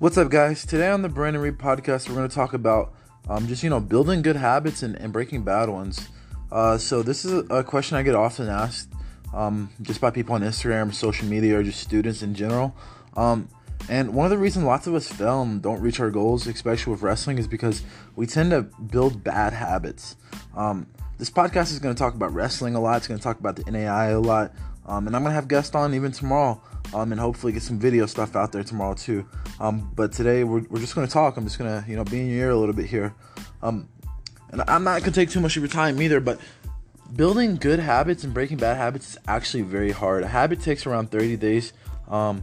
What's up, guys? Today on the Brandon Reed podcast, we're going to talk about um, just you know building good habits and, and breaking bad ones. Uh, so this is a, a, question I get often asked, um, just by people on Instagram, social media, or just students in general. Um, and one of the reasons lots of us fail and don't reach our goals, especially with wrestling, is because we tend to build bad habits. Um, this podcast is going to talk about wrestling a lot. It's going to talk about the NAIA a lot, um, and I'm to have guests on even tomorrow um, and hopefully get some video stuff out there tomorrow too. Um, but today we're, we're just gonna talk. I'm just gonna you know be in your ear a little bit here. Um, and I'm not gonna take too much of your time either. But building good habits and breaking bad habits is actually very hard. A habit takes around 30 days um,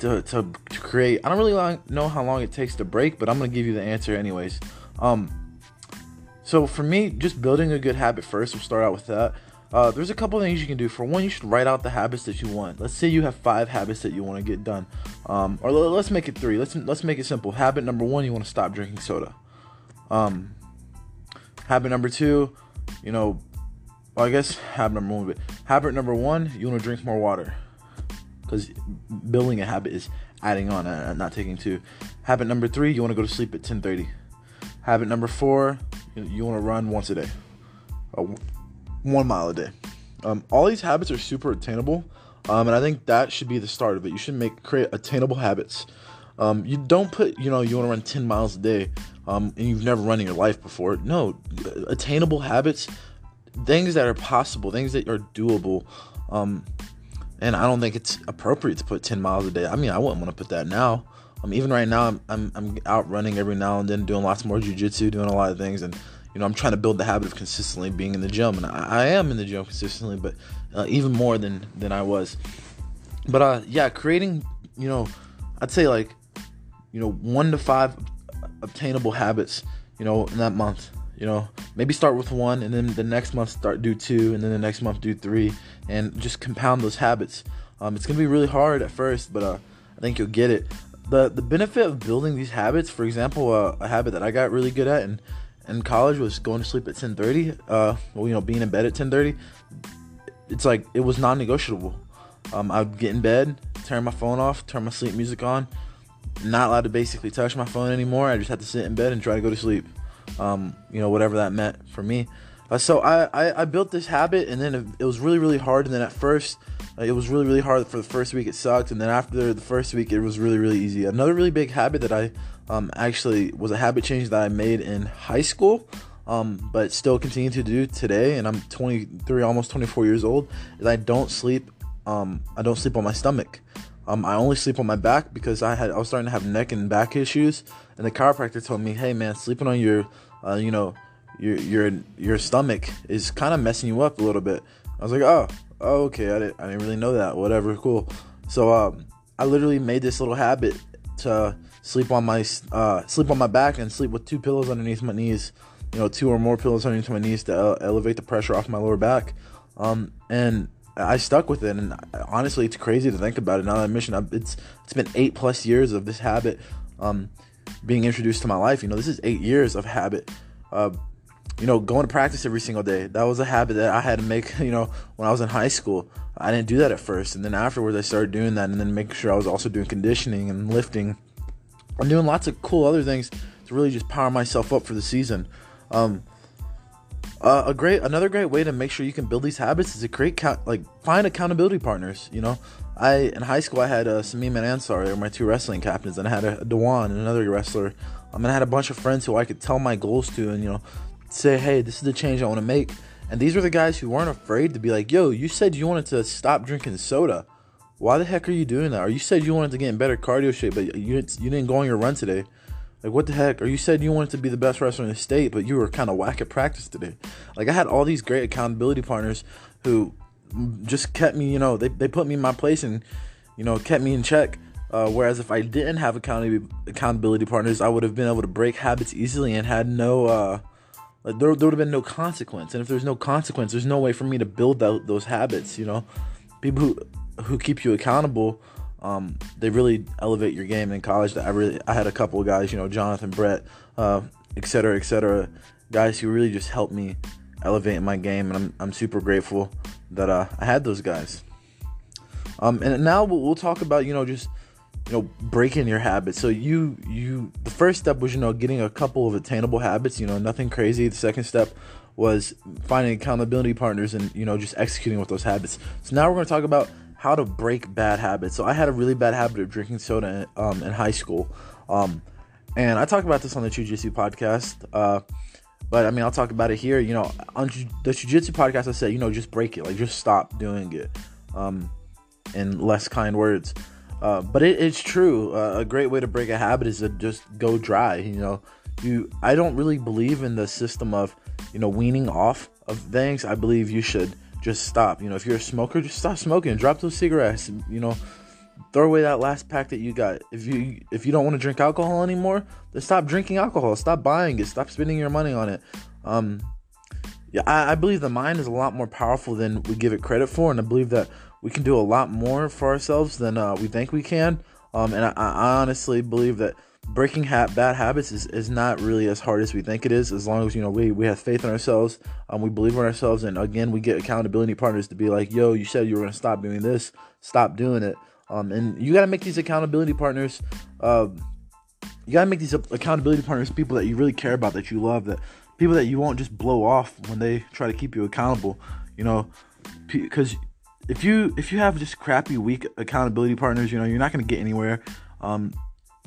to, to, to create. I don't really long, know how long it takes to break, but I'm gonna give you the answer anyways. Um, so for me, just building a good habit first. We'll start out with that. Uh, there's a couple things you can do. For one, you should write out the habits that you want. Let's say you have five habits that you want to get done, um, or let's make it three. Let's let's make it simple. Habit number one, you want to stop drinking soda. Um, habit number two, you know, well, I guess habit number one. But habit number one, you want to drink more water, because building a habit is adding on and not taking two. Habit number three, you want to go to sleep at 10:30. Habit number four, you, you want to run once a day. Uh, one mile a day. Um, all these habits are super attainable, um, and I think that should be the start of it. You should make create attainable habits. Um, you don't put, you know, you want to run 10 miles a day, um, and you've never run in your life before. No, attainable habits, things that are possible, things that are doable. Um, and I don't think it's appropriate to put 10 miles a day. I mean, I wouldn't want to put that now. Um, even right now, I'm, I'm, I'm out running every now and then, doing lots more jujitsu, doing a lot of things, and you know, I'm trying to build the habit of consistently being in the gym, and I, I am in the gym consistently, but uh, even more than than I was. But uh, yeah, creating, you know, I'd say like, you know, one to five obtainable habits, you know, in that month. You know, maybe start with one, and then the next month start do two, and then the next month do three, and just compound those habits. Um, it's gonna be really hard at first, but uh, I think you'll get it. the The benefit of building these habits, for example, uh, a habit that I got really good at, and in college was going to sleep at 10:30. Uh, well, you know, being in bed at 10:30. It's like it was non-negotiable. Um, I'd get in bed, turn my phone off, turn my sleep music on. Not allowed to basically touch my phone anymore. I just had to sit in bed and try to go to sleep. Um, you know, whatever that meant for me. Uh, so I, I, I, built this habit, and then it, was really really hard. And then at first, it was really really hard for the first week. It sucked, and then after the first week, it was really really easy. Another really big habit that I um, actually was a habit change that I made in high school. Um, but still continue to do today, and I'm 23, almost 24 years old. Is I don't sleep. Um, I don't sleep on my stomach. Um, I only sleep on my back because I had I was starting to have neck and back issues, and the chiropractor told me, "Hey man, sleeping on your, uh, you know, your your your stomach is kind of messing you up a little bit. I was like, oh, oh okay, I didn't, I didn't really know that. Whatever, cool. So um, I literally made this little habit to sleep on my uh, sleep on my back and sleep with two pillows underneath my knees. You know, two or more pillows underneath my knees to ele- elevate the pressure off my lower back. Um, and I stuck with it, and honestly, it's crazy to think about it. Now that I mentioned, it's it's been eight plus years of this habit um, being introduced to my life. You know, this is eight years of habit. Uh, you know, going to practice every single day. That was a habit that I had to make, you know, when I was in high school. I didn't do that at first. And then afterwards, I started doing that and then making sure I was also doing conditioning and lifting. I'm doing lots of cool other things to really just power myself up for the season. Um, uh, a great, another great way to make sure you can build these habits is to create, like, find accountability partners. You know, I in high school I had uh, Samim and Ansar, they were my two wrestling captains, and I had a, a Dewan and another wrestler. Um, and I had a bunch of friends who I could tell my goals to, and you know, say, hey, this is the change I want to make. And these were the guys who weren't afraid to be like, yo, you said you wanted to stop drinking soda. Why the heck are you doing that? Or you said you wanted to get in better cardio shape, but you, you didn't go on your run today. Like, what the heck? Or you said you wanted to be the best wrestler in the state, but you were kind of whack at practice today. Like, I had all these great accountability partners who just kept me, you know, they, they put me in my place and, you know, kept me in check. Uh, whereas if I didn't have accountability accountability partners, I would have been able to break habits easily and had no uh, like there, there would have been no consequence, and if there's no consequence, there's no way for me to build out those habits. You know, people who who keep you accountable, um, they really elevate your game. In college, I really I had a couple of guys, you know, Jonathan Brett, uh, et cetera, et cetera, guys who really just helped me elevate my game, and I'm I'm super grateful that uh, I had those guys. Um, and now we'll, we'll talk about you know just you know breaking your habits. So you you the first step was you know getting a couple of attainable habits. You know nothing crazy. The second step was finding accountability partners and you know just executing with those habits. So now we're going to talk about how to break bad habits. So I had a really bad habit of drinking soda in, um, in high school, um, and I talk about this on the Jiu-Jitsu podcast. Uh, but I mean, I'll talk about it here. You know, on the Jiu-Jitsu podcast, I said, you know, just break it, like just stop doing it, um, in less kind words. Uh, but it, it's true. Uh, a great way to break a habit is to just go dry. You know, you. I don't really believe in the system of you know weaning off of things. I believe you should just stop. You know, if you're a smoker, just stop smoking. Drop those cigarettes. You know, throw away that last pack that you got. If you if you don't want to drink alcohol anymore, then stop drinking alcohol. Stop buying it. Stop spending your money on it. Um, yeah, I, I believe the mind is a lot more powerful than we give it credit for, and I believe that we can do a lot more for ourselves than uh, we think we can. Um, and I, I, honestly believe that breaking ha- bad habits is, is not really as hard as we think it is. As long as you know we, we have faith in ourselves, um, we believe in ourselves, and again we get accountability partners to be like, "Yo, you said you were gonna stop doing this, stop doing it." Um, and you got to make these accountability partners. Uh, you got to make these accountability partners people that you really care about, that you love, that people that you won't just blow off when they try to keep you accountable. You know, because if you if you have just crappy weak accountability partners, you know you're not gonna get anywhere. Um,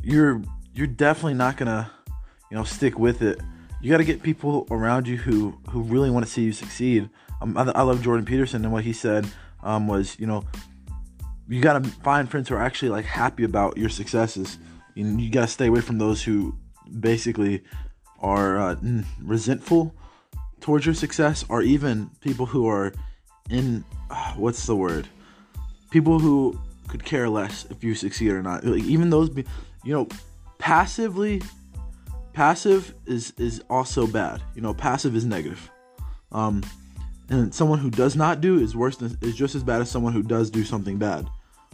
you're you're definitely not gonna you know stick with it. You got to get people around you who who really want to see you succeed. Um, I, I, love Jordan Peterson and what he said um, was you know you got to find friends who are actually like happy about your successes. You, you got to stay away from those who basically are uh, resentful towards your success, or even people who are in what's the word? People who could care less if you succeed or not. Like even those, be, you know, passively, passive is is also bad. You know, passive is negative. Um, and someone who does not do is worse than is just as bad as someone who does do something bad.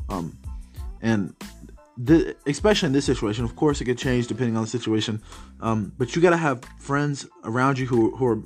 Um, and the, especially in this situation, of course, it could change depending on the situation. Um, but you got to have friends around you who who are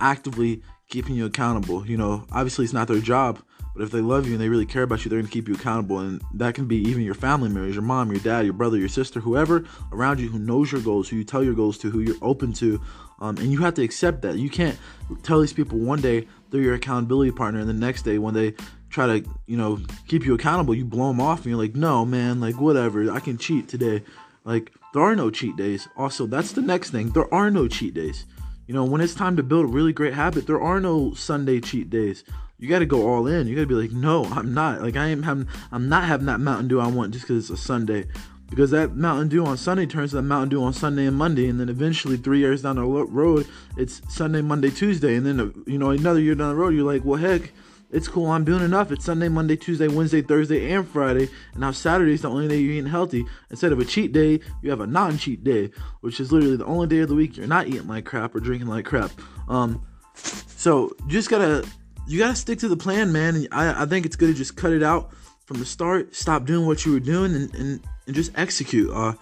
actively keeping you accountable. You know, obviously it's not their job, but if they love you and they really care about you, they're gonna keep you accountable. And that can be even your family members, your mom, your dad, your brother, your sister, whoever around you who knows your goals, who you tell your goals to, who you're open to. Um, and you have to accept that. You can't tell these people one day they're your accountability partner, and the next day when they try to, you know, keep you accountable, you blow them off, and you're like, no, man, like whatever, I can cheat today. Like there are no cheat days. Also, that's the next thing. There are no cheat days. You know, when it's time to build a really great habit, there are no Sunday cheat days. You got to go all in. You got to be like, no, I'm not. Like I am having, I'm not having that Mountain Dew I want just because it's a Sunday. Because that Mountain Dew on Sunday turns to Mountain Dew on Sunday and Monday, and then eventually three years down the road, it's Sunday, Monday, Tuesday, and then uh, you know another year down the road, you're like, well, heck, it's cool. I'm doing enough. It's Sunday, Monday, Tuesday, Wednesday, Thursday, and Friday. And now Saturday's the only day you're eating healthy. Instead of a cheat day, you have a non-cheat day, which is literally the only day of the week you're not eating like crap or drinking like crap. Um, so you just gotta you gotta stick to the plan, man. I, I think it's good to just cut it out from the start. Stop doing what you were doing and and, and just execute. Uh,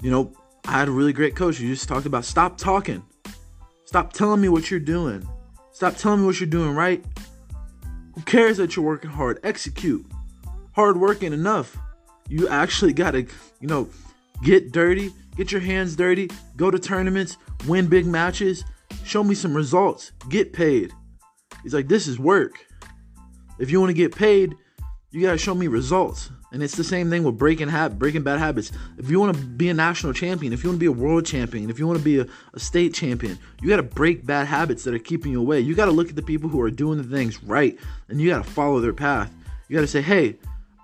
you know, I had a really great coach. You just talked about stop talking, stop telling me what you're doing, stop telling me what you're doing right who cares that you're working hard? Execute. Hard working enough. You actually gotta, you know, get dirty, get your hands dirty, go to tournaments, win big matches, show me some results, get paid. He's like, this is work. If you want to get paid, you gotta show me results. And it's the same thing with breaking habit, breaking bad habits. If you want to be a national champion, if you want to be a world champion, if you want to be a, a state champion, you got to break bad habits that are keeping you away. You got to look at the people who are doing the things right, and you got to follow their path. You got to say, hey,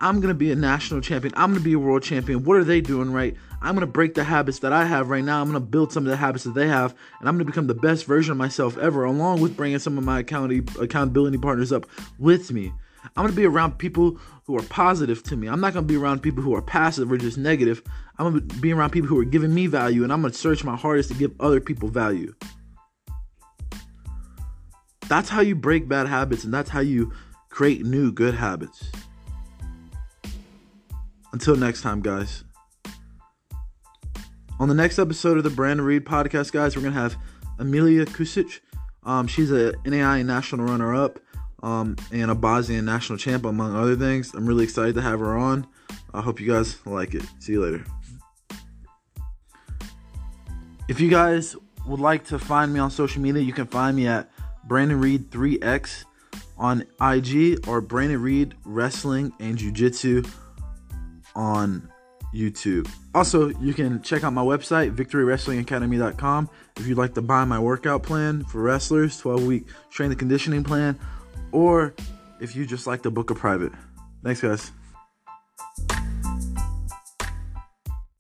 I'm gonna be a national champion. I'm gonna be a world champion. What are they doing right? I'm gonna break the habits that I have right now. I'm gonna build some of the habits that they have, and I'm gonna become the best version of myself ever, along with bringing some of my accountability partners up with me. I'm gonna be around people who are positive to me. I'm not gonna be around people who are passive or just negative. I'm gonna be around people who are giving me value, and I'm gonna search my hardest to give other people value. That's how you break bad habits, and that's how you create new good habits. Until next time, guys. On the next episode of the Brandon Reed podcast, guys, we're gonna have Amelia Kusic. Um, she's a NAIA national runner-up. Um, and a Bosnian national champ, among other things. I'm really excited to have her on. I hope you guys like it. See you later. If you guys would like to find me on social media, you can find me at Brandon Reed 3X on IG or Brandon Reed Wrestling and Jiu Jitsu on YouTube. Also, you can check out my website, victorywrestlingacademy.com, if you'd like to buy my workout plan for wrestlers, 12 week strength and conditioning plan, or if you just like to book a private. Thanks, guys.